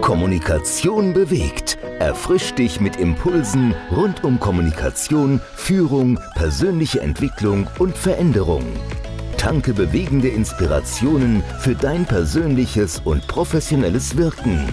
Kommunikation bewegt. Erfrisch dich mit Impulsen rund um Kommunikation, Führung, persönliche Entwicklung und Veränderung. Tanke bewegende Inspirationen für dein persönliches und professionelles Wirken.